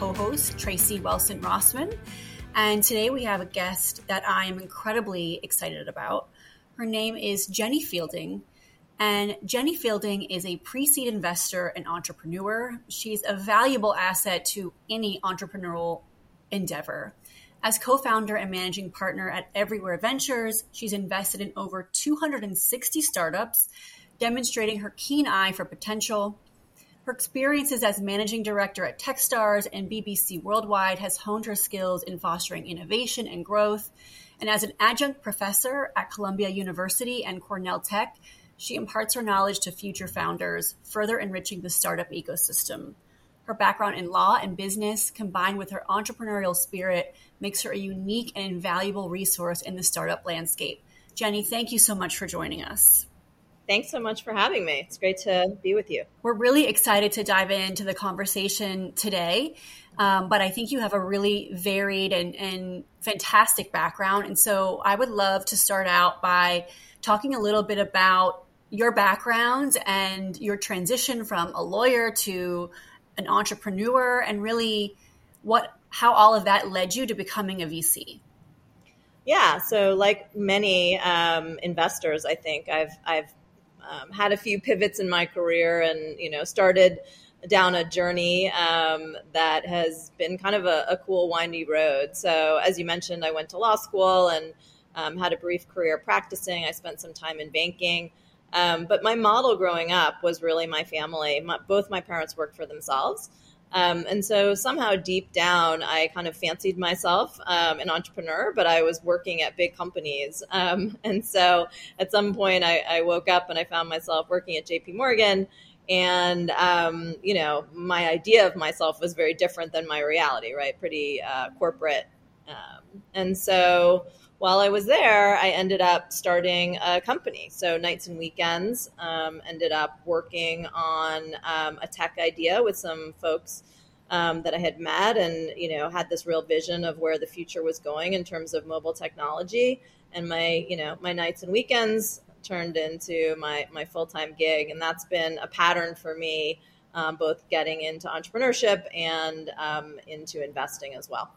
co host, Tracy Wilson Rossman. And today we have a guest that I am incredibly excited about. Her name is Jenny Fielding. And Jenny Fielding is a pre seed investor and entrepreneur. She's a valuable asset to any entrepreneurial endeavor. As co founder and managing partner at Everywhere Ventures, she's invested in over 260 startups, demonstrating her keen eye for potential. Her experiences as managing director at Techstars and BBC Worldwide has honed her skills in fostering innovation and growth. And as an adjunct professor at Columbia University and Cornell Tech, she imparts her knowledge to future founders, further enriching the startup ecosystem. Her background in law and business, combined with her entrepreneurial spirit, makes her a unique and invaluable resource in the startup landscape. Jenny, thank you so much for joining us. Thanks so much for having me. It's great to be with you. We're really excited to dive into the conversation today. Um, but I think you have a really varied and, and fantastic background. And so I would love to start out by talking a little bit about your background and your transition from a lawyer to an entrepreneur and really what how all of that led you to becoming a VC. Yeah, so like many um, investors, I think I've I've um, had a few pivots in my career, and you know started down a journey um, that has been kind of a, a, cool, windy road. So as you mentioned, I went to law school and um, had a brief career practicing. I spent some time in banking. Um, but my model growing up was really my family. My, both my parents worked for themselves. Um, and so somehow deep down, I kind of fancied myself um, an entrepreneur, but I was working at big companies. Um, and so at some point, I, I, woke up and I found myself working at JP Morgan. And, um, you know, my idea of myself was very different than my reality, right? Pretty uh, corporate. Um, and so while I was there, I ended up starting a company. So nights and weekends, um, ended up working on um, a tech idea with some folks um, that I had met, and you know had this real vision of where the future was going in terms of mobile technology. And my you know my nights and weekends turned into my my full time gig, and that's been a pattern for me um, both getting into entrepreneurship and um, into investing as well.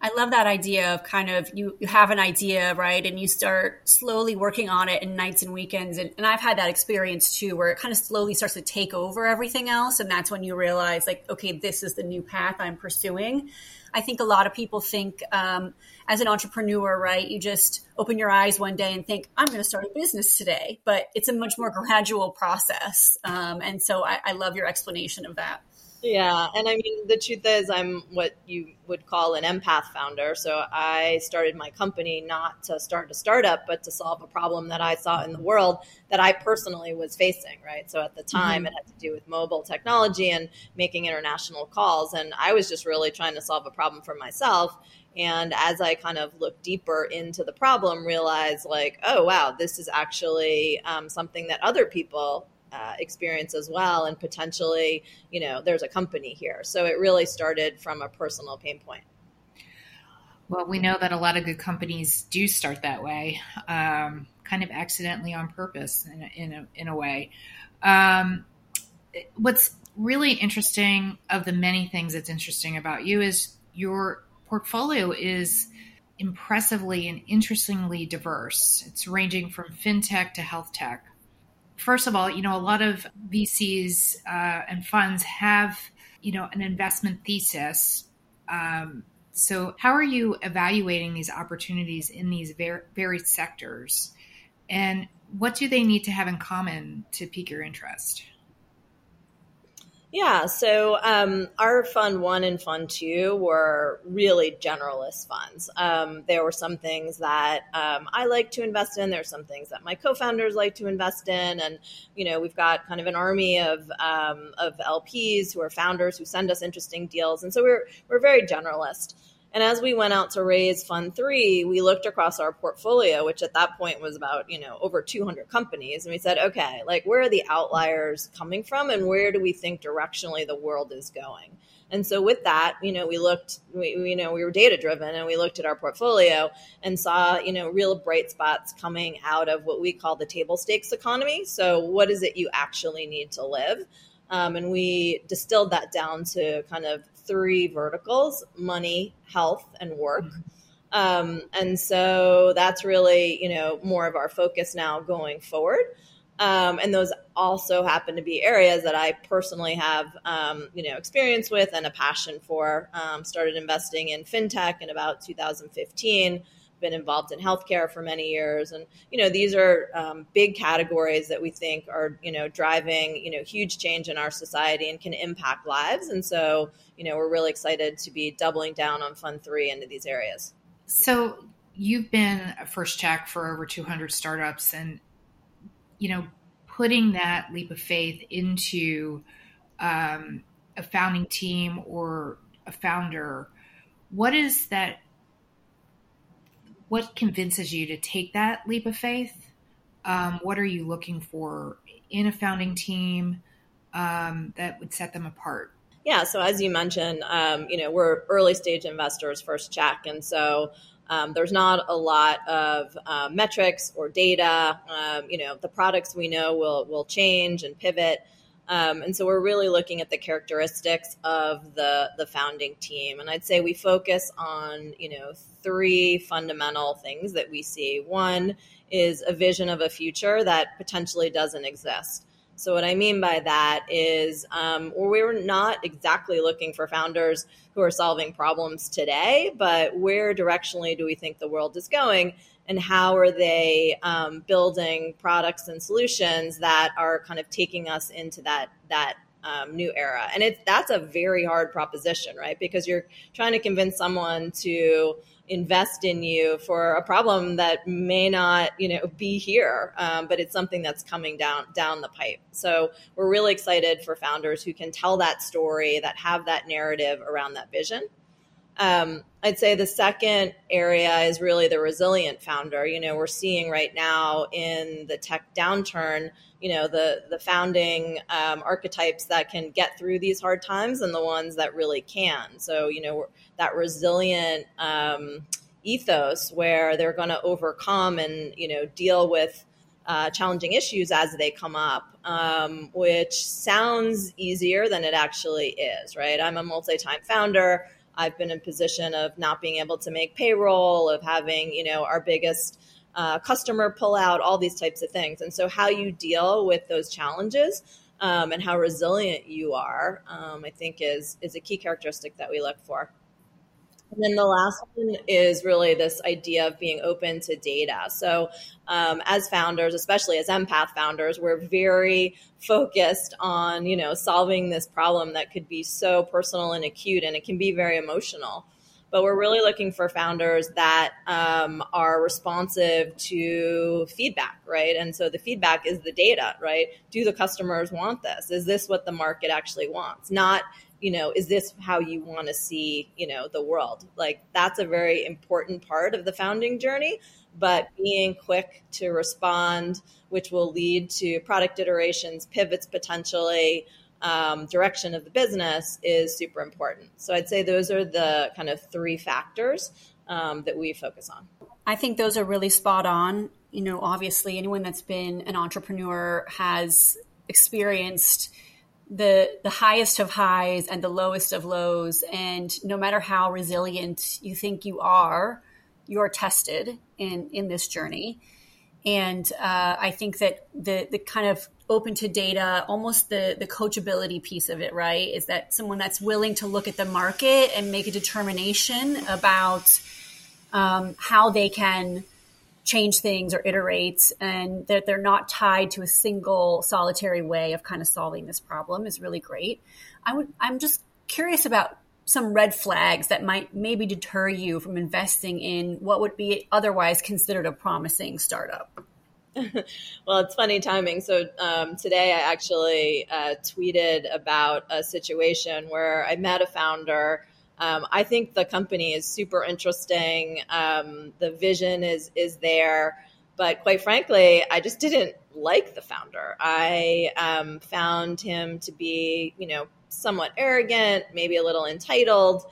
I love that idea of kind of you, you have an idea, right? And you start slowly working on it in nights and weekends. And, and I've had that experience too, where it kind of slowly starts to take over everything else. And that's when you realize, like, okay, this is the new path I'm pursuing. I think a lot of people think um, as an entrepreneur, right? You just open your eyes one day and think, I'm going to start a business today. But it's a much more gradual process. Um, and so I, I love your explanation of that. Yeah. And I mean, the truth is, I'm what you would call an empath founder. So I started my company not to start a startup, but to solve a problem that I saw in the world that I personally was facing, right? So at the time, mm-hmm. it had to do with mobile technology and making international calls. And I was just really trying to solve a problem for myself. And as I kind of looked deeper into the problem, realized like, oh, wow, this is actually um, something that other people uh, experience as well and potentially you know there's a company here. So it really started from a personal pain point. Well we know that a lot of good companies do start that way um, kind of accidentally on purpose in a, in a, in a way. Um, what's really interesting of the many things that's interesting about you is your portfolio is impressively and interestingly diverse. It's ranging from fintech to health tech first of all, you know, a lot of VCs uh, and funds have, you know, an investment thesis. Um, so, how are you evaluating these opportunities in these ver- varied sectors? And what do they need to have in common to pique your interest? Yeah, so um, our fund one and fund two were really generalist funds. Um, there were some things that um, I like to invest in. There are some things that my co-founders like to invest in, and you know we've got kind of an army of um, of LPs who are founders who send us interesting deals, and so we're we're very generalist. And as we went out to raise Fund Three, we looked across our portfolio, which at that point was about you know over 200 companies, and we said, okay, like where are the outliers coming from, and where do we think directionally the world is going? And so with that, you know, we looked, we, you know, we were data driven and we looked at our portfolio and saw, you know, real bright spots coming out of what we call the table stakes economy. So what is it you actually need to live? Um, and we distilled that down to kind of three verticals money, health, and work. Mm-hmm. Um, and so that's really, you know, more of our focus now going forward. Um, and those also happen to be areas that I personally have, um, you know, experience with and a passion for. Um, started investing in fintech in about 2015 been involved in healthcare for many years, and you know these are um, big categories that we think are you know driving you know huge change in our society and can impact lives. And so you know we're really excited to be doubling down on Fund Three into these areas. So you've been a first check for over 200 startups, and you know putting that leap of faith into um, a founding team or a founder what is that what convinces you to take that leap of faith? Um, what are you looking for in a founding team um, that would set them apart? Yeah, so as you mentioned, um, you know, we're early stage investors, first check, and so um, there's not a lot of uh, metrics or data. Um, you know, the products we know will will change and pivot. Um, and so we're really looking at the characteristics of the the founding team, and I'd say we focus on you know three fundamental things that we see. One is a vision of a future that potentially doesn't exist. So what I mean by that is um, we're not exactly looking for founders who are solving problems today, but where directionally do we think the world is going? and how are they um, building products and solutions that are kind of taking us into that that um, new era and it's that's a very hard proposition right because you're trying to convince someone to invest in you for a problem that may not you know be here um, but it's something that's coming down down the pipe so we're really excited for founders who can tell that story that have that narrative around that vision um, I'd say the second area is really the resilient founder. You know, we're seeing right now in the tech downturn, you know, the the founding um, archetypes that can get through these hard times and the ones that really can. So, you know, that resilient um, ethos where they're going to overcome and you know deal with uh, challenging issues as they come up, um, which sounds easier than it actually is. Right? I'm a multi-time founder. I've been in position of not being able to make payroll, of having, you know, our biggest uh, customer pull out, all these types of things. And so, how you deal with those challenges um, and how resilient you are, um, I think, is is a key characteristic that we look for. And then the last one is really this idea of being open to data. So, um, as founders, especially as empath founders, we're very focused on you know solving this problem that could be so personal and acute, and it can be very emotional. But we're really looking for founders that um, are responsive to feedback, right? And so the feedback is the data, right? Do the customers want this? Is this what the market actually wants? Not you know, is this how you want to see, you know, the world? Like that's a very important part of the founding journey. But being quick to respond, which will lead to product iterations, pivots potentially, um, direction of the business is super important. So I'd say those are the kind of three factors um, that we focus on. I think those are really spot on. You know, obviously, anyone that's been an entrepreneur has experienced the the highest of highs and the lowest of lows and no matter how resilient you think you are you're tested in in this journey and uh, i think that the the kind of open to data almost the the coachability piece of it right is that someone that's willing to look at the market and make a determination about um, how they can change things or iterate and that they're not tied to a single solitary way of kind of solving this problem is really great. I would I'm just curious about some red flags that might maybe deter you from investing in what would be otherwise considered a promising startup. well, it's funny timing. So um, today I actually uh, tweeted about a situation where I met a founder um, I think the company is super interesting. Um, the vision is is there, but quite frankly, I just didn't like the founder. I um, found him to be, you know, somewhat arrogant, maybe a little entitled.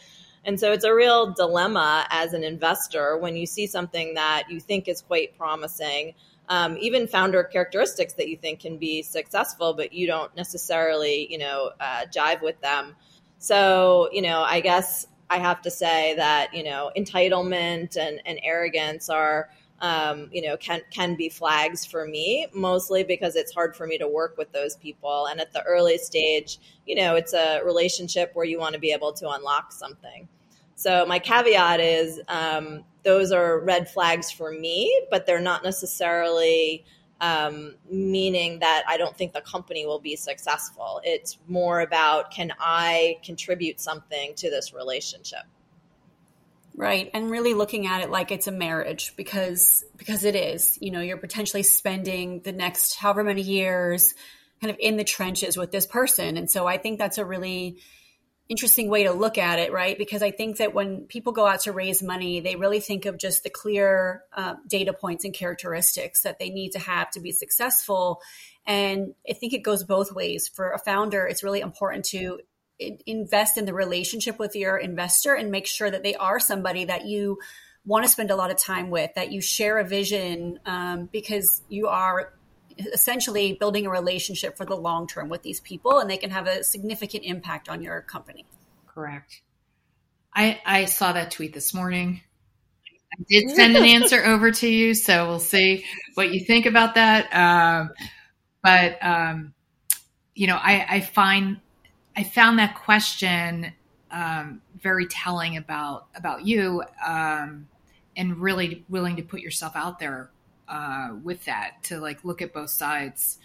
And so it's a real dilemma as an investor when you see something that you think is quite promising, um, even founder characteristics that you think can be successful, but you don't necessarily, you know, uh, jive with them. So, you know, I guess I have to say that, you know, entitlement and, and arrogance are, um, you know, can can be flags for me, mostly because it's hard for me to work with those people. And at the early stage, you know, it's a relationship where you want to be able to unlock something. So my caveat is um, those are red flags for me, but they're not necessarily um, meaning that I don't think the company will be successful. It's more about can I contribute something to this relationship. Right. And really looking at it like it's a marriage because because it is. You know, you're potentially spending the next however many years kind of in the trenches with this person. And so I think that's a really interesting way to look at it, right? Because I think that when people go out to raise money, they really think of just the clear uh, data points and characteristics that they need to have to be successful. And I think it goes both ways. For a founder, it's really important to invest in the relationship with your investor and make sure that they are somebody that you want to spend a lot of time with, that you share a vision um, because you are essentially building a relationship for the long term with these people and they can have a significant impact on your company. Correct. I, I saw that tweet this morning. I did send an answer over to you, so we'll see what you think about that. Um, but um, you know, I, I find I found that question um, very telling about about you, um, and really willing to put yourself out there uh, with that to like look at both sides.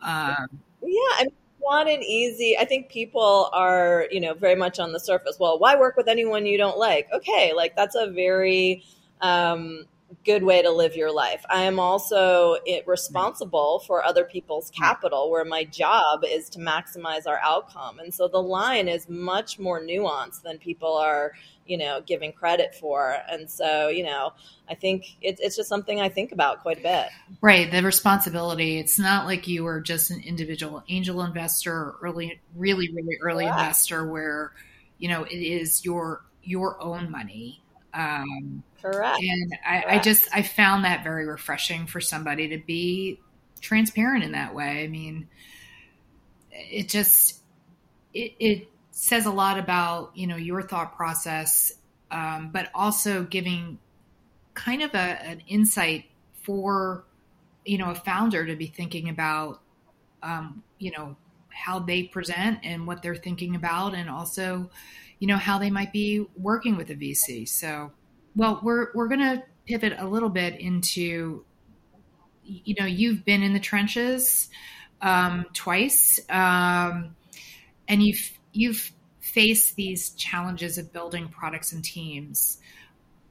Um, yeah, I want an easy. I think people are you know very much on the surface. Well, why work with anyone you don't like? Okay, like that's a very um, good way to live your life. I am also responsible for other people's hmm. capital, where my job is to maximize our outcome. And so the line is much more nuanced than people are, you know, giving credit for. And so, you know, I think it's it's just something I think about quite a bit. Right, the responsibility. It's not like you are just an individual angel investor or early, really, really early yeah. investor, where you know it is your your own money um, Correct. And I, Correct. I just I found that very refreshing for somebody to be transparent in that way. I mean, it just it, it says a lot about you know your thought process, um, but also giving kind of a, an insight for you know a founder to be thinking about um, you know how they present and what they're thinking about, and also you know how they might be working with a VC. So, well, we're we're going to pivot a little bit into you know you've been in the trenches um, twice, um, and you've you've faced these challenges of building products and teams.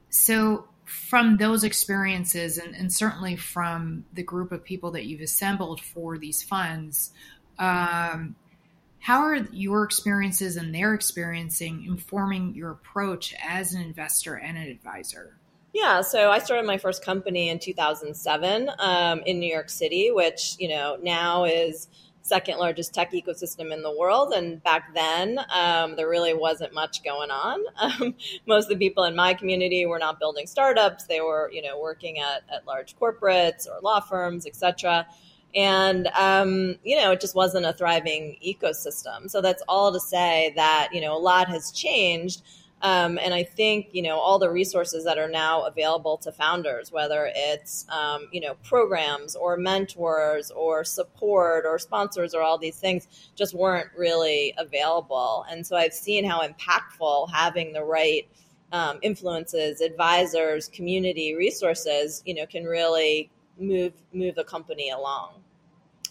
So, from those experiences, and, and certainly from the group of people that you've assembled for these funds, um, how are your experiences and their experiencing informing your approach as an investor and an advisor? Yeah, so I started my first company in 2007 um, in New York City, which you know now is second largest tech ecosystem in the world. And back then, um, there really wasn't much going on. Um, most of the people in my community were not building startups; they were you know working at, at large corporates or law firms, etc and um, you know it just wasn't a thriving ecosystem. So that's all to say that you know a lot has changed. Um, and i think you know all the resources that are now available to founders whether it's um, you know programs or mentors or support or sponsors or all these things just weren't really available. And so i've seen how impactful having the right um, influences advisors community resources you know can really move move the company along.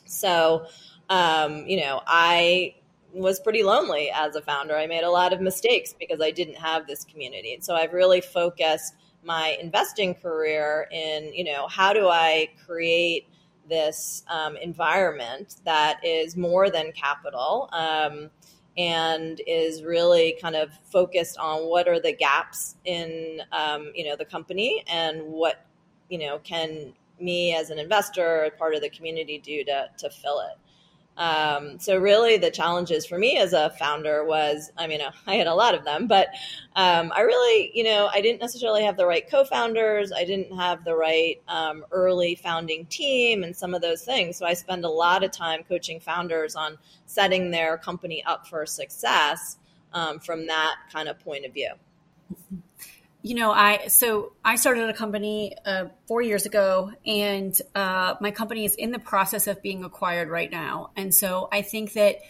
So, um, you know, I was pretty lonely as a founder. I made a lot of mistakes because I didn't have this community. And so I've really focused my investing career in, you know, how do I create this um, environment that is more than capital um, and is really kind of focused on what are the gaps in, um, you know, the company and what, you know, can me as an investor, part of the community do to, to fill it. Um, so really the challenges for me as a founder was, I mean, I had a lot of them, but um, I really, you know, I didn't necessarily have the right co-founders. I didn't have the right um, early founding team and some of those things. So I spend a lot of time coaching founders on setting their company up for success. um, from that kind of point of view. You know, I so I started a company uh, four years ago, and uh, my company is in the process of being acquired right now. And so I think that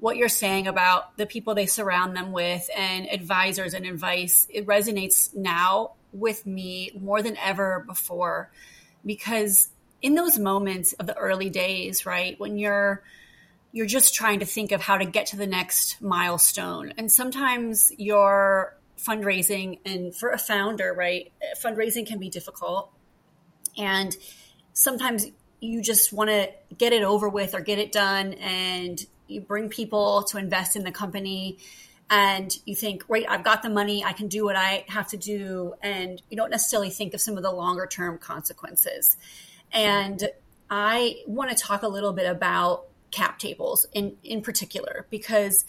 what you're saying about the people they surround them with and advisors and advice it resonates now with me more than ever before because in those moments of the early days right when you're you're just trying to think of how to get to the next milestone and sometimes your fundraising and for a founder right fundraising can be difficult and sometimes you just want to get it over with or get it done and you bring people to invest in the company and you think, great, I've got the money, I can do what I have to do. And you don't necessarily think of some of the longer term consequences. And I want to talk a little bit about cap tables in, in particular, because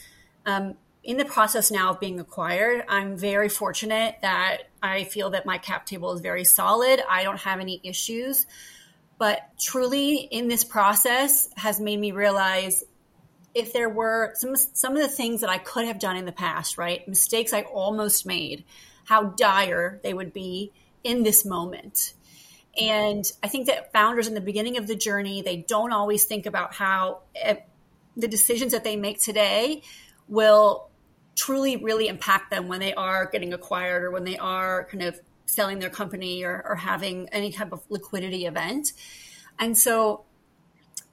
um, in the process now of being acquired, I'm very fortunate that I feel that my cap table is very solid. I don't have any issues. But truly, in this process, has made me realize if there were some some of the things that I could have done in the past, right? Mistakes I almost made, how dire they would be in this moment. And I think that founders in the beginning of the journey, they don't always think about how eh, the decisions that they make today will truly really impact them when they are getting acquired or when they are kind of selling their company or, or having any type of liquidity event. And so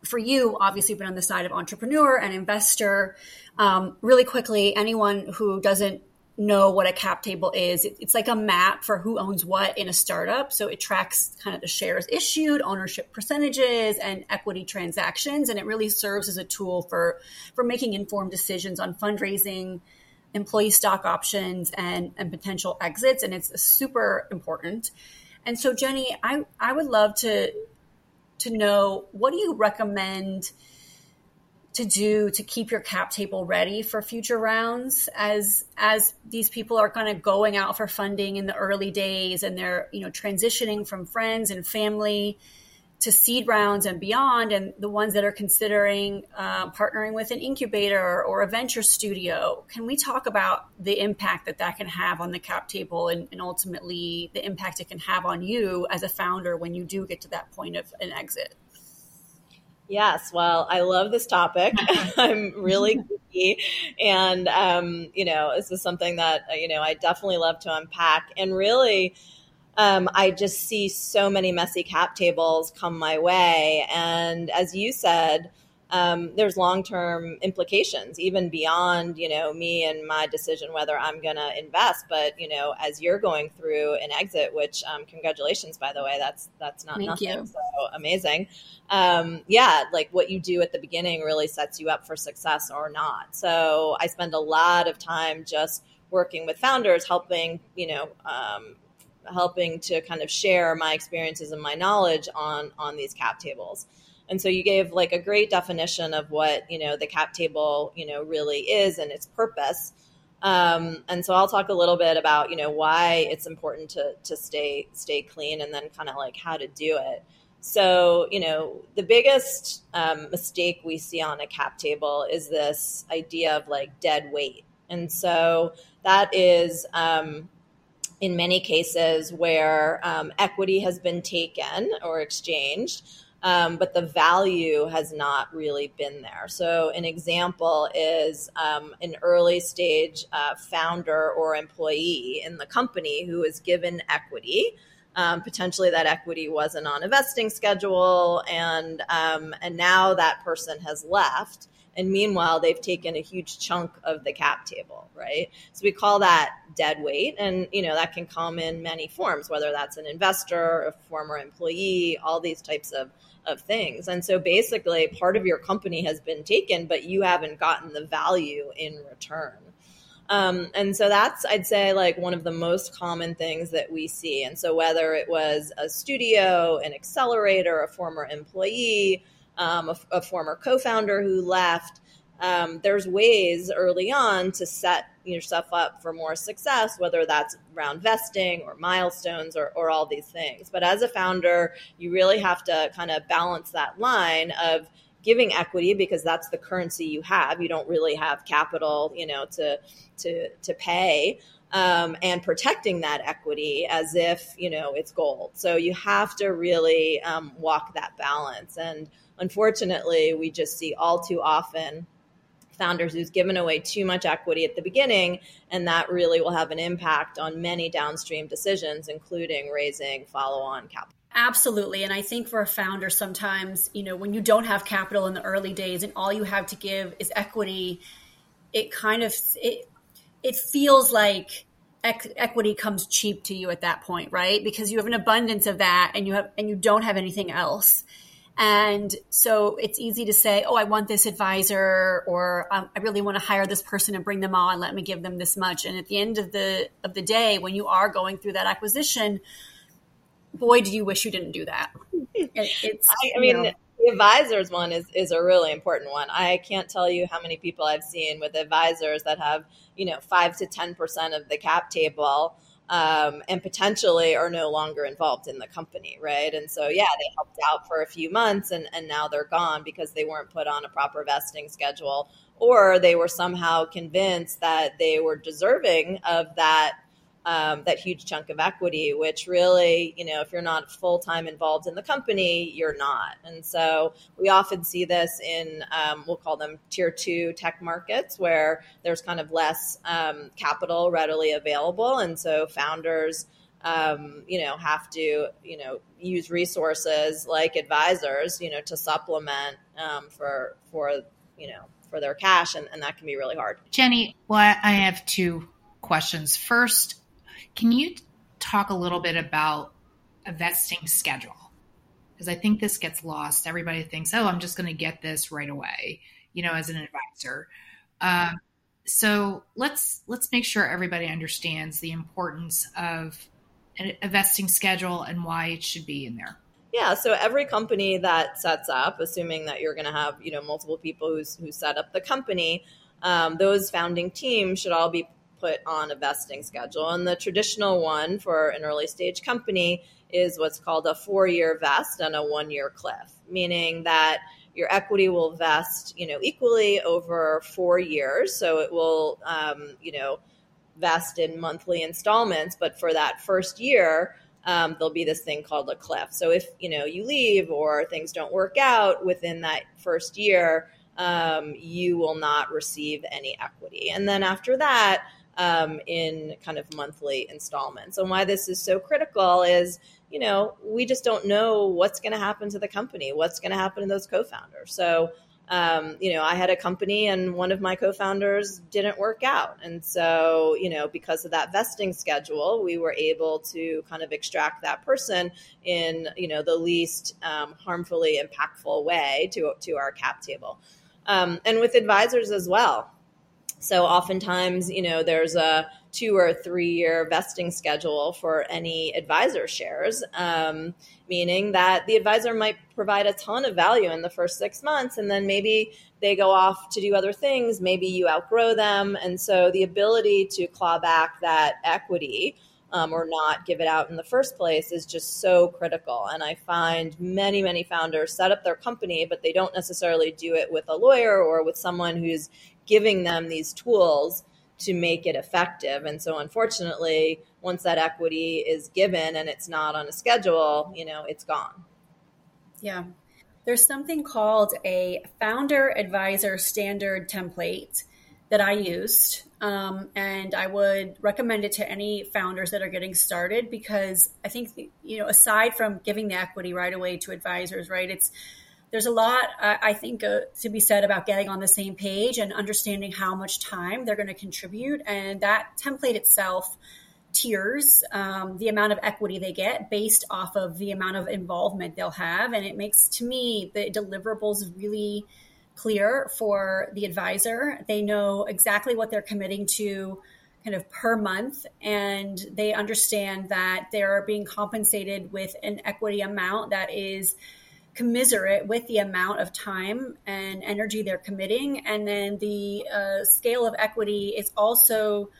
for you, obviously, been on the side of entrepreneur and investor. Um, really quickly, anyone who doesn't know what a cap table is, it, it's like a map for who owns what in a startup. So it tracks kind of the shares issued, ownership percentages, and equity transactions, and it really serves as a tool for for making informed decisions on fundraising, employee stock options, and and potential exits. And it's super important. And so, Jenny, I I would love to to know what do you recommend to do to keep your cap table ready for future rounds as as these people are kind of going out for funding in the early days and they're you know transitioning from friends and family to seed rounds and beyond, and the ones that are considering uh, partnering with an incubator or a venture studio. Can we talk about the impact that that can have on the cap table and, and ultimately the impact it can have on you as a founder when you do get to that point of an exit? Yes, well, I love this topic. I'm really geeky, and um, you know, this is something that you know I definitely love to unpack. And really, um, I just see so many messy cap tables come my way. And as you said, um, there's long term implications, even beyond you know me and my decision whether I'm going to invest. But you know, as you're going through an exit, which um, congratulations, by the way, that's that's not Thank nothing. You. So amazing. Um, yeah, like what you do at the beginning really sets you up for success or not. So I spend a lot of time just working with founders, helping you know um, helping to kind of share my experiences and my knowledge on on these cap tables. And so you gave like a great definition of what you know the cap table you know really is and its purpose. Um, and so i'll talk a little bit about you know why it's important to to stay stay clean and then kind of like how to do it. So you know the biggest um, mistake we see on a cap table is this idea of like dead weight. And so that is um, in many cases where um, equity has been taken or exchanged, um, but the value has not really been there. So, an example is um, an early stage uh, founder or employee in the company who is given equity. Um, potentially, that equity wasn't on a vesting schedule, and um, and now that person has left and meanwhile, they've taken a huge chunk of the cap table, right? So we call that dead weight. And, you know, that can come in many forms, whether that's an investor, a former employee, all these types of, of things. And so basically, part of your company has been taken, but you haven't gotten the value in return. Um, and so that's, I'd say, like one of the most common things that we see. And so whether it was a studio, an accelerator, a former employee, um, a, a, former co-founder who left. Um, there's ways early on to set yourself up for more success, whether that's around vesting or milestones or, or all these things. But as a founder, you really have to kind of balance that line of giving equity because that's the currency you have. You don't really have capital, you know, to to to pay. Um, and protecting that equity as if you know it's gold. So you have to really um, walk that balance. And unfortunately, we just see all too often founders who's given away too much equity at the beginning, and that really will have an impact on many downstream decisions, including raising follow-on capital. Absolutely. And I think for a founder, sometimes, you know, when you don't have capital in the early days and all you have to give is equity, it kind of, it, it feels like equity comes cheap to you at that point, right? Because you have an abundance of that and you have, and you don't have anything else. And so it's easy to say, oh, I want this advisor, or um, I really want to hire this person and bring them on. Let me give them this much. And at the end of the of the day, when you are going through that acquisition, boy, do you wish you didn't do that. It's, I, I mean, know. The advisors one is, is a really important one. I can't tell you how many people I've seen with advisors that have, you know, five to 10% of the cap table um, and potentially are no longer involved in the company, right? And so, yeah, they helped out for a few months and, and now they're gone because they weren't put on a proper vesting schedule or they were somehow convinced that they were deserving of that um, that huge chunk of equity, which really, you know, if you're not full time involved in the company, you're not. And so we often see this in, um, we'll call them tier two tech markets, where there's kind of less um, capital readily available. And so founders, um, you know, have to, you know, use resources like advisors, you know, to supplement um, for, for, you know, for their cash. And, and that can be really hard. Jenny, well, I have two questions. First, can you talk a little bit about a vesting schedule? Because I think this gets lost. Everybody thinks, oh, I'm just going to get this right away, you know, as an advisor. Um, so let's let's make sure everybody understands the importance of a vesting schedule and why it should be in there. Yeah, so every company that sets up, assuming that you're going to have you know multiple people who's, who set up the company, um, those founding teams should all be put on a vesting schedule. And the traditional one for an early stage company is what's called a four year vest and a one year cliff, meaning that your equity will vest, you know, equally over four years. So it will, um, you know, vest in monthly installments. But for that first year, um, there'll be this thing called a cliff. So if you know you leave or things don't work out within that first year, um, you will not receive any equity. And then after that, um, in kind of monthly installments. And why this is so critical is, you know, we just don't know what's going to happen to the company, what's going to happen to those co-founders. So, um, you know, I had a company and one of my co-founders didn't work out. And so, you know, because of that vesting schedule, we were able to kind of extract that person in, you know, the least um, harmfully impactful way to, to our cap table. Um, and with advisors as well. So oftentimes, you know, there's a two or three year vesting schedule for any advisor shares, um, meaning that the advisor might provide a ton of value in the first six months and then maybe they go off to do other things. Maybe you outgrow them. And so the ability to claw back that equity. Um, or not give it out in the first place is just so critical. And I find many, many founders set up their company, but they don't necessarily do it with a lawyer or with someone who's giving them these tools to make it effective. And so, unfortunately, once that equity is given and it's not on a schedule, you know, it's gone. Yeah. There's something called a founder advisor standard template that I used. Um, and I would recommend it to any founders that are getting started because I think, you know, aside from giving the equity right away to advisors, right, it's there's a lot, uh, I think, uh, to be said about getting on the same page and understanding how much time they're going to contribute. And that template itself tiers um, the amount of equity they get based off of the amount of involvement they'll have. And it makes, to me, the deliverables really clear for the advisor. They know exactly what they're committing to kind of per month and they understand that they're being compensated with an equity amount that is commiserate with the amount of time and energy they're committing. And then the uh, scale of equity is also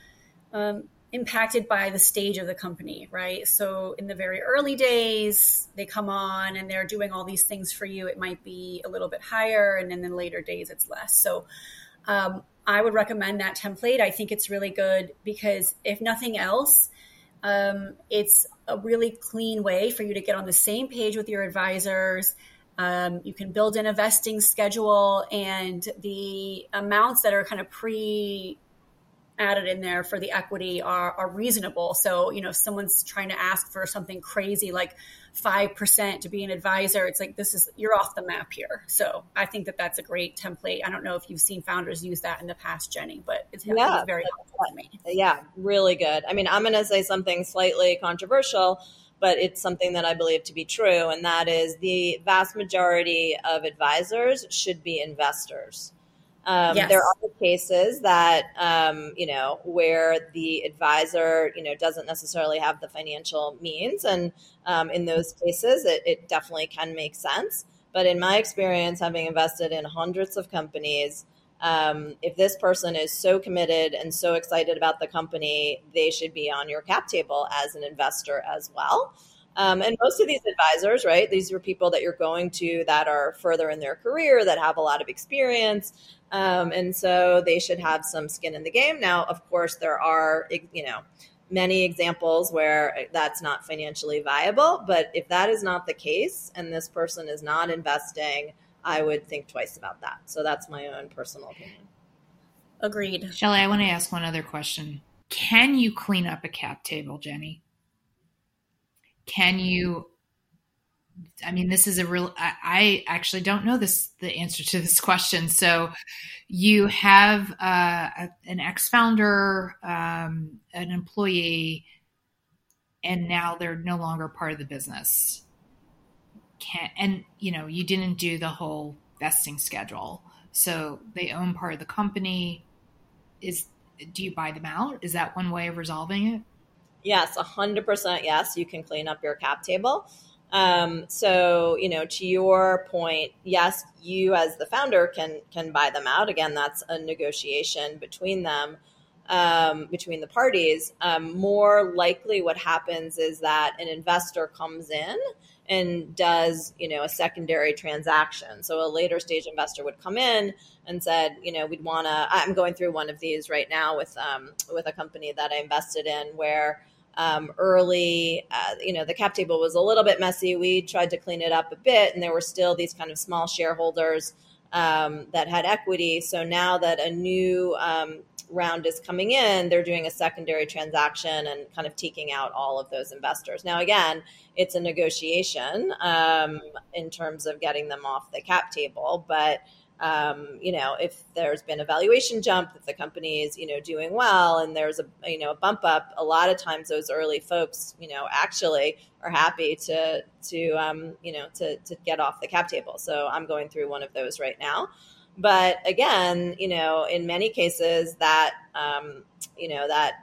um, impacted by the stage of the company, right? So in the very early days, they come on and they're doing all these things for you. It might be a little bit higher, and then in the later days, it's less. So um, I would recommend that template. I think it's really good because if nothing else, um, it's a really clean way for you to get on the same page with your advisors. Um, you can build in a vesting schedule and the amounts that are kind of pre added in there for the equity are, are reasonable. So, you know, if someone's trying to ask for something crazy like 5% to be an advisor, it's like, this is, you're off the map here. So I think that that's a great template. I don't know if you've seen founders use that in the past, Jenny, but it's, yeah. very helpful to me. Yeah, really good. I mean, I'm going to say something slightly controversial, but it's something that I believe to be true. And that is the vast majority of advisors should be investors. Um, yes. There are cases that um, you know where the advisor you know doesn't necessarily have the financial means, and um, in those cases, it, it, definitely can make sense. But in my experience, having invested in hundreds of companies, um, if this person is so committed and so excited about the company, they should be on your cap table as an investor as well. Um, and most of these advisors, right, these are people that you're going to that are further in their career, that have a lot of experience. Um, and so they should have some skin in the game. Now, of course, there are, you know, many examples where that's not financially viable. But if that is not the case and this person is not investing, I would think twice about that. So that's my own personal opinion. Agreed. Shelly, I want to ask one other question. Can you clean up a cap table, Jenny? Can you I mean, this is a real, I, I, actually don't know this, the answer to this question. So you have uh, a, an ex founder, um, an employee, and now they're no longer part of the business. Can and you know, you didn't do the whole vesting schedule. So they own part of the company. Is, do you buy them out? Is that one way of resolving it? Yes, 100% yes. You can clean up your cap table. Um, so, you know, to your point, yes, you as the founder can can buy them out. Again, that's a negotiation between them, um, between the parties. Um, more likely, what happens is that an investor comes in and does, you know, a secondary transaction. So, a later stage investor would come in and said, you know, we'd want to. I'm going through one of these right now with um, with a company that I invested in where um, early. Uh, you know, the cap table was a little bit messy. We tried to clean it up a bit, and there were still these kind of small shareholders um, that had equity. So now that a new um, round is coming in, they're doing a secondary transaction and kind of taking out all of those investors. Now, again, it's a negotiation um, in terms of getting them off the cap table, but um, you know, if there's been a valuation jump, if the company is, you know, doing well and there's a, you know, a bump up, a lot of times those early folks, you know, actually are happy to, to, um, you know, to, to get off the cap table. So I'm going through one of those right now. But again, you know, in many cases that, um, you know, that,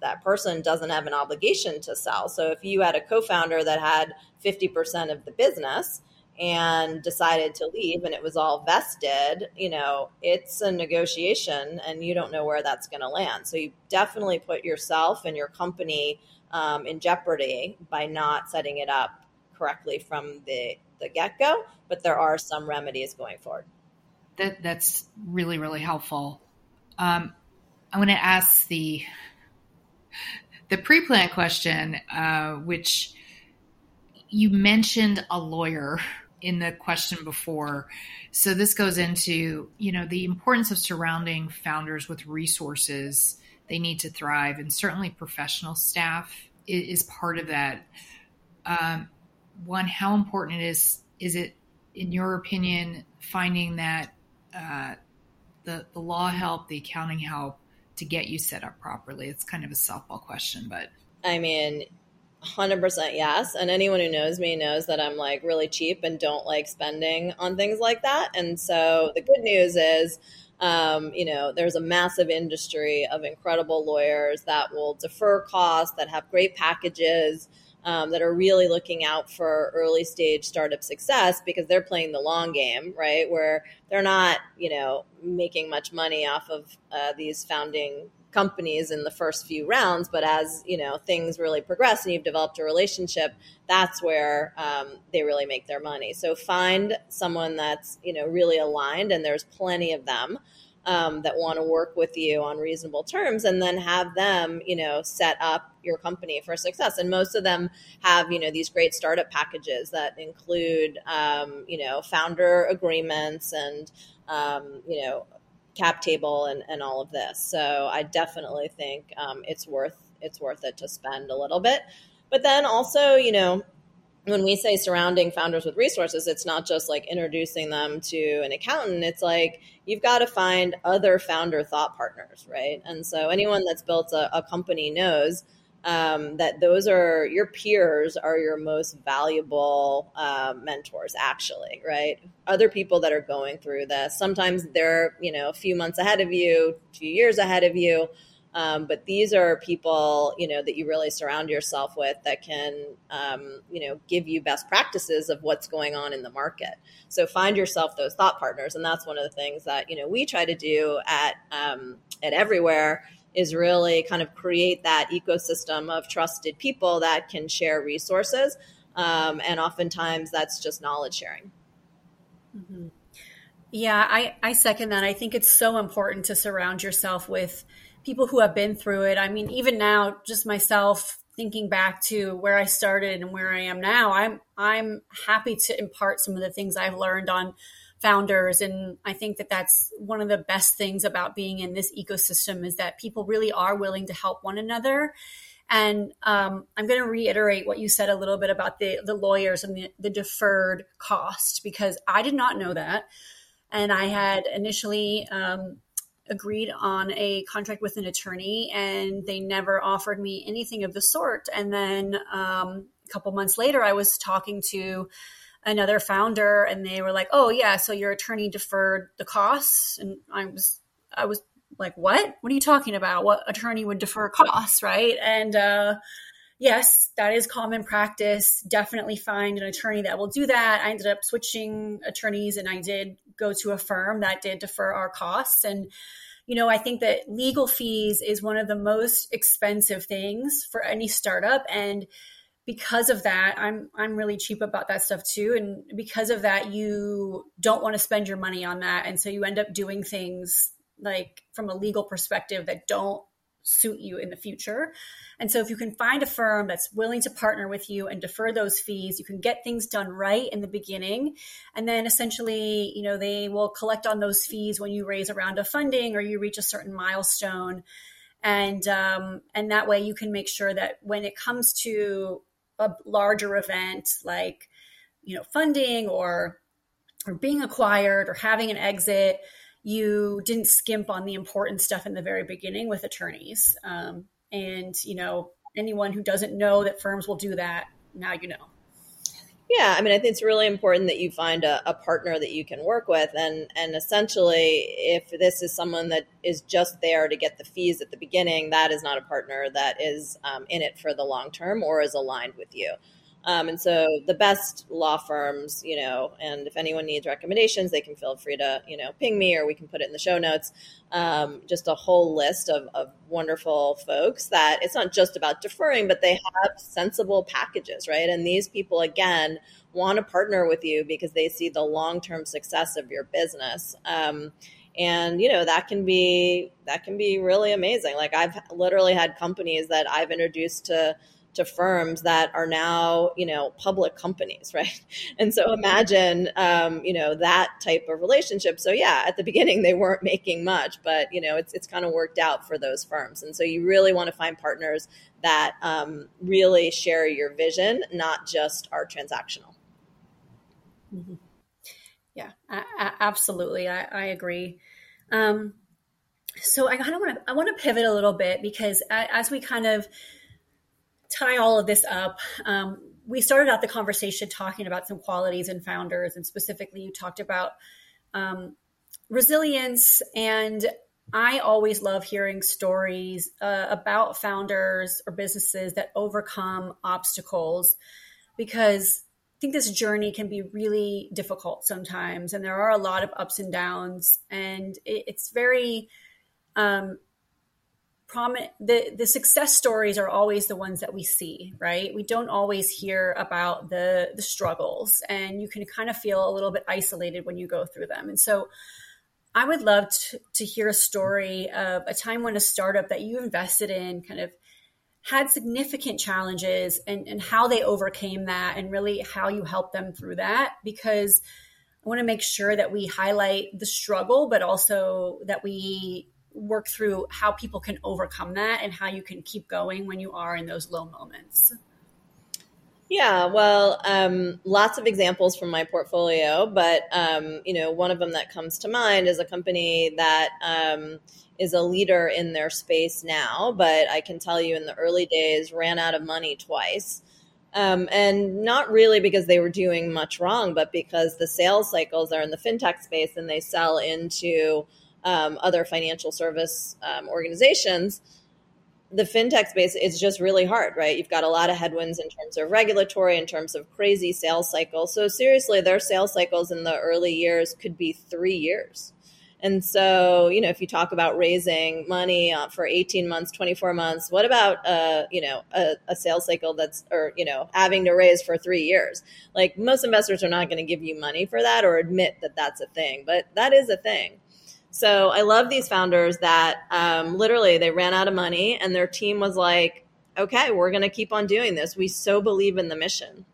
that person doesn't have an obligation to sell. So if you had a co-founder that had 50% of the business, and decided to leave and it was all vested, you know, it's a negotiation and you don't know where that's going to land. So you definitely put yourself and your company um, in jeopardy by not setting it up correctly from the, the get go. But there are some remedies going forward. That, that's really, really helpful. Um, I want to ask the the pre-plan question, uh, which you mentioned a lawyer in the question before. So this goes into, you know, the importance of surrounding founders with resources they need to thrive, and certainly professional staff is, is part of that. Um, one, how important it is is it, in your opinion, finding that uh, the the law help, the accounting help to get you set up properly? It's kind of a softball question, but I mean, 100% yes. And anyone who knows me knows that I'm like really cheap and don't like spending on things like that. And so the good news is, um, you know, there's a massive industry of incredible lawyers that will defer costs, that have great packages, um, that are really looking out for early stage startup success because they're playing the long game, right? Where they're not, you know, making much money off of uh, these founding companies in the first few rounds but as you know things really progress and you've developed a relationship that's where um, they really make their money so find someone that's you know really aligned and there's plenty of them um, that want to work with you on reasonable terms and then have them you know set up your company for success. And most of them have you know these great startup packages that include um, you know founder agreements and um, you know cap table and, and all of this. So i definitely think um, it's worth it's worth it to spend a little bit. But then also you know when we say surrounding founders with resources, it's not just like introducing them to an accountant. It's like you've got to find other founder thought partners, right? And so anyone that's built a, a company knows um, that those are your peers are your most valuable uh, mentors, actually, right? Other people that are going through this. Sometimes they're, you know, a few months ahead of you, a few years ahead of you um, but these are people, you know, that you really surround yourself with that can, um, you know, give you best practices of what's going on in the market. So find yourself those thought partners, and that's one of the things that you know we try to do at um, at everywhere is really kind of create that ecosystem of trusted people that can share resources, um, and oftentimes that's just knowledge sharing. Mm-hmm. Yeah, I, I second that. I think it's so important to surround yourself with people who have been through it. I mean, even now, just myself thinking back to where I started and where I am now, I'm I'm happy to impart some of the things I've learned on founders and I think that that's one of the best things about being in this ecosystem is that people really are willing to help one another. And um, I'm going to reiterate what you said a little bit about the the lawyers and the, the deferred cost because I did not know that, and I had initially um, agreed on a contract with an attorney and they never offered me anything of the sort. And then um, a couple months later, I was talking to another founder and they were like, "Oh yeah, so your attorney deferred the costs." And I was I was like, "What? What are you talking about? What attorney would defer costs, right?" And uh yes, that is common practice. Definitely find an attorney that will do that. I ended up switching attorneys and I did go to a firm that did defer our costs. And, you know, I think that legal fees is one of the most expensive things for any startup. And because of that, I'm I'm really cheap about that stuff too. And because of that, you don't want to spend your money on that. And so you end up doing things like from a legal perspective that don't suit you in the future. And so if you can find a firm that's willing to partner with you and defer those fees, you can get things done right in the beginning. And then essentially, you know, they will collect on those fees when you raise a round of funding or you reach a certain milestone. And um, and that way you can make sure that when it comes to a larger event like, you know, funding or or being acquired or having an exit, you didn't skimp on the important stuff in the very beginning with attorneys. Um, and, you know, anyone who doesn't know that firms will do that, now you know. Yeah, I mean, I think it's really important that you find a, a, partner that you can work with, and and essentially, if this is someone that is just there to get the fees at the beginning, that is not a partner that is um, in it for the long term or is aligned with you. Um, and so the best law firms, you know, and if anyone needs recommendations, they can feel free to, you know, ping me or we can put it in the show notes. Um, just a whole list of, of wonderful folks that it's not just about deferring, but they have sensible packages, right? And these people, again, want to partner with you because they see the long term success of your business. Um, and you know that can be that can be really amazing like i've literally had companies that i've introduced to to firms that are now you know public companies right? And so imagine um, you know that type of relationship. So yeah at the beginning they weren't making much but you know it's, it's kind of worked out for those firms. And so you really want to find partners that um, really share your vision not just are transactional. Mm-hmm. yeah I, I, absolutely. I, I agree. Um, so i kind of want to i want to pivot a little bit because as we kind of tie all of this up, um, we started out the conversation talking about some qualities in founders, and specifically, you talked about um, resilience. And I always love hearing stories uh, about founders or businesses that overcome obstacles because I think this journey can be really difficult sometimes, and there are a lot of ups and downs, and it, it's very um, prominent the the success stories are always the ones that we see right? We don't always hear about the the struggles and you can kind of feel a little bit isolated when you go through them. And so i would love to, to hear a story of a time when a startup that you invested in kind of had significant challenges and, and how they overcame that and really how you helped them through that because i want to make sure that we highlight the struggle but also that we work through how people can overcome that and how you can keep going when you are in those low moments. Yeah, well, um, lots of examples from my portfolio, but um, you know, one of them that comes to mind is a company that um, is a leader in their space now, but I can tell you in the early days ran out of money twice. Um, and not really because they were doing much wrong, but because the sales cycles are in the fintech space and they sell into um, other financial service um, organizations, the fintech space is just really hard, right? You've got a lot of headwinds in terms of regulatory, in terms of crazy sales cycles. So seriously, their sales cycles in the early years could be three years. And so, you know, if you talk about raising money uh, for 18 months, 24 months, what about, uh, you know, a, a, sales cycle that's, or, you know, having to raise for three years? Like most investors are not going to give you money for that or admit that that's a thing, but that is a thing. So I love these founders that um, literally they ran out of money and their team was like, okay, we're going to keep on doing this. We so believe in the mission.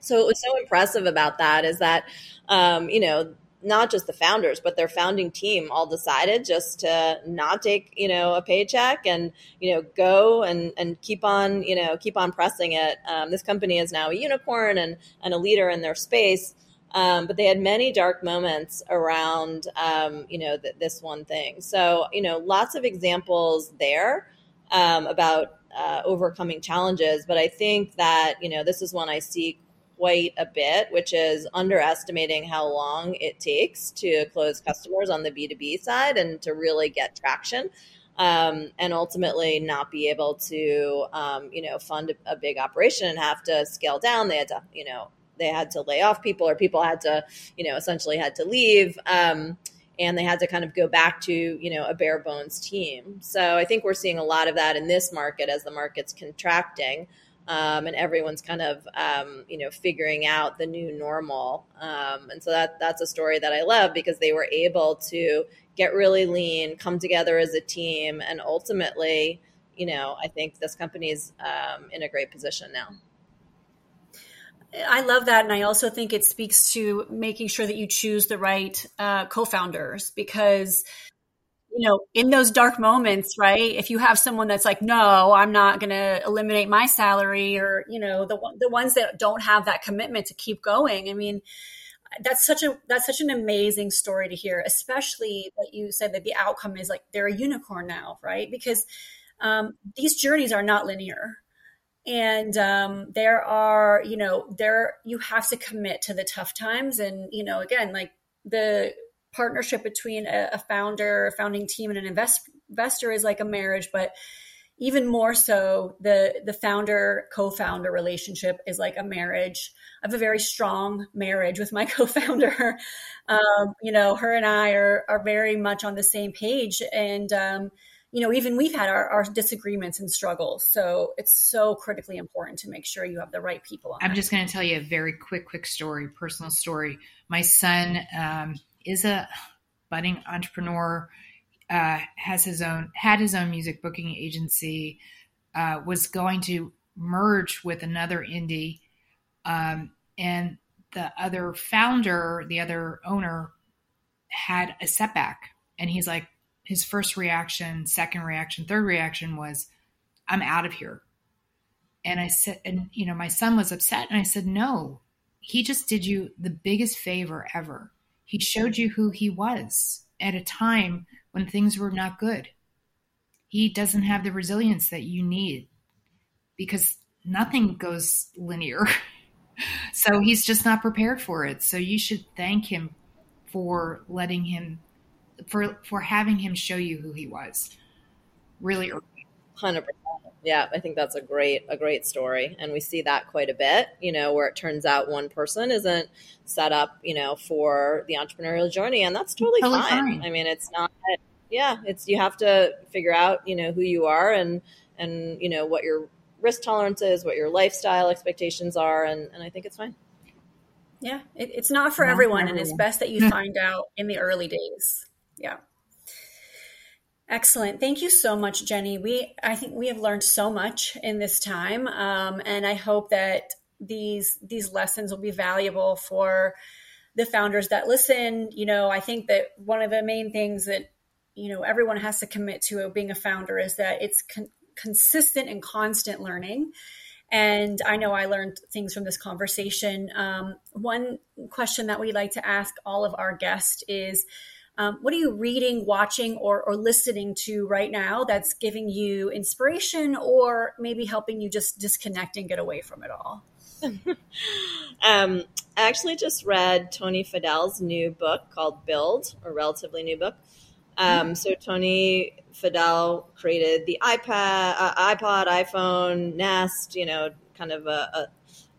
So it was so impressive about that is that, um, you know, not just the founders, but their founding team all decided just to not take, you know, a paycheck and, you know, go and, and keep on, you know, keep on pressing it. Um, this company is now a unicorn and, and a leader in their space. Um, but they had many dark moments around, um, you know, th- this one thing. So, you know, lots of examples there um, about uh, overcoming challenges. But I think that, you know, this is one I see quite a bit, which is underestimating how long it takes to close customers on the B2B side and to really get traction. Um, and ultimately not be able to, um, you know, fund a, a, big operation and have to scale down. They had to, you know, they had to lay off people or people had to, you know, essentially had to leave. Um, and they had to kind of go back to, you know, a bare bones team. So I think we're seeing a lot of that in this market as the market's contracting. Um, and everyone's kind of um, you know figuring out the new normal. Um, and so that that's a story that I love because they were able to get really lean, come together as a team, and ultimately, you know, I think this company's um, in a great position now. I love that. And I also think it speaks to making sure that you choose the right uh, co founders because, you know, in those dark moments, right? If you have someone that's like, no, I'm not going to eliminate my salary, or, you know, the, the ones that don't have that commitment to keep going, I mean, that's such a that's such an amazing story to hear especially that you said that the outcome is like they're a unicorn now right because um, these journeys are not linear and um, there are you know there you have to commit to the tough times. And you know again like the partnership between a, a founder a founding team and an invest, investor is like a marriage but even more so the the founder co-founder relationship is like a marriage. I have a very strong marriage with my co-founder. Um, you know her and i are are very much on the same page. And um, you know, even we've had our, our disagreements and struggles. So it's so critically important to make sure you have the right people. I'm just going to tell you a very quick, quick story, personal story. My son um, is a budding entrepreneur, uh, has his own, had his own music booking agency, uh, was going to merge with another indie. Um, and the other founder, the other owner, had a setback. And he's like, his first reaction, second reaction, third reaction was, I'm out of here. And I said, and you know, my son was upset. And I said, no, he just did you the biggest favor ever. He showed you who he was at a time when things were not good. He doesn't have the resilience that you need because nothing goes linear. so he's just not prepared for it. So you should thank him for letting him for for having him show you who he was really early. 100% yeah i think that's a great a great story and we see that quite a bit you know where it turns out one person isn't set up you know for the entrepreneurial journey and that's totally, totally fine. fine. i mean it's not yeah, it's you have to figure out you know who you are and and you know what your risk tolerance is, what your lifestyle expectations are, and, and I think it's fine. Yeah, it, it's not for not everyone, and it's best that you find out in the early days. Yeah. Excellent. Thank you so much, Jenny. We I think we have learned so much in this time, um, and I hope that these these lessons will be valuable for the founders that listen. You know, I think that one of the main things that you know everyone has to commit to being a founder is that it's con- consistent and constant learning. And I know I learned things from this conversation. Um, one question that we like to ask all of our guests is. Um, what are you reading, watching, or, or listening to right now that's giving you inspiration or maybe helping you just disconnect and get away from it all? um, I actually just read Tony Fadell's new book called Build, a relatively new book. Um, mm-hmm. so Tony Fadell created the iPad, uh, iPod, iPhone, Nest. You know, kind of a, a,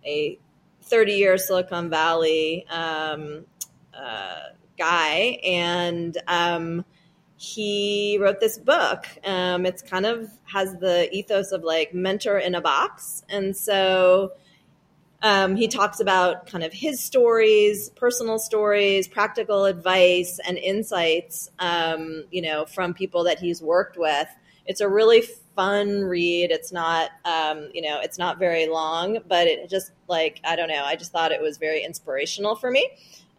a 30 year Silicon Valley um, uh, guy, and um, he wrote this book. Um, it's kind of has the ethos of like mentor in a box, and so um, he talks about kind of his stories, personal stories, practical advice, and insights, um, you know, from people that he's worked with. It's a really fun read. It's not, um, you know, it's not very long, but it just like I don't know. I just thought it was very inspirational for me.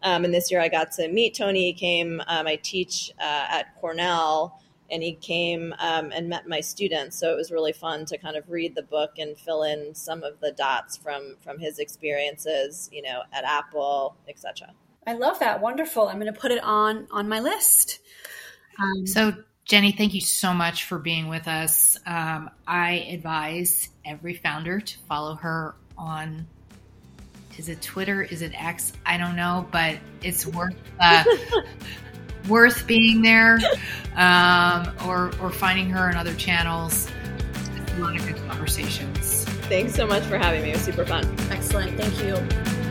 Um, and this year I got to meet Tony. He came. Um, I teach uh, at Cornell and he came um, and met my students. So it was really fun to kind of read the book and fill in some of the dots from from his experiences, you know, at Apple, etc. I love that. Wonderful. I'm going to put it on on my list. Um, so Jenny, thank you so much for being with us. Um, I advise every founder to follow her on. Is it Twitter? Is it X? I don't know, but it's worth uh, worth being there um, or, or finding her on other channels. It's a lot of good conversations. Thanks so much for having me. It was super fun. Excellent. Thank you.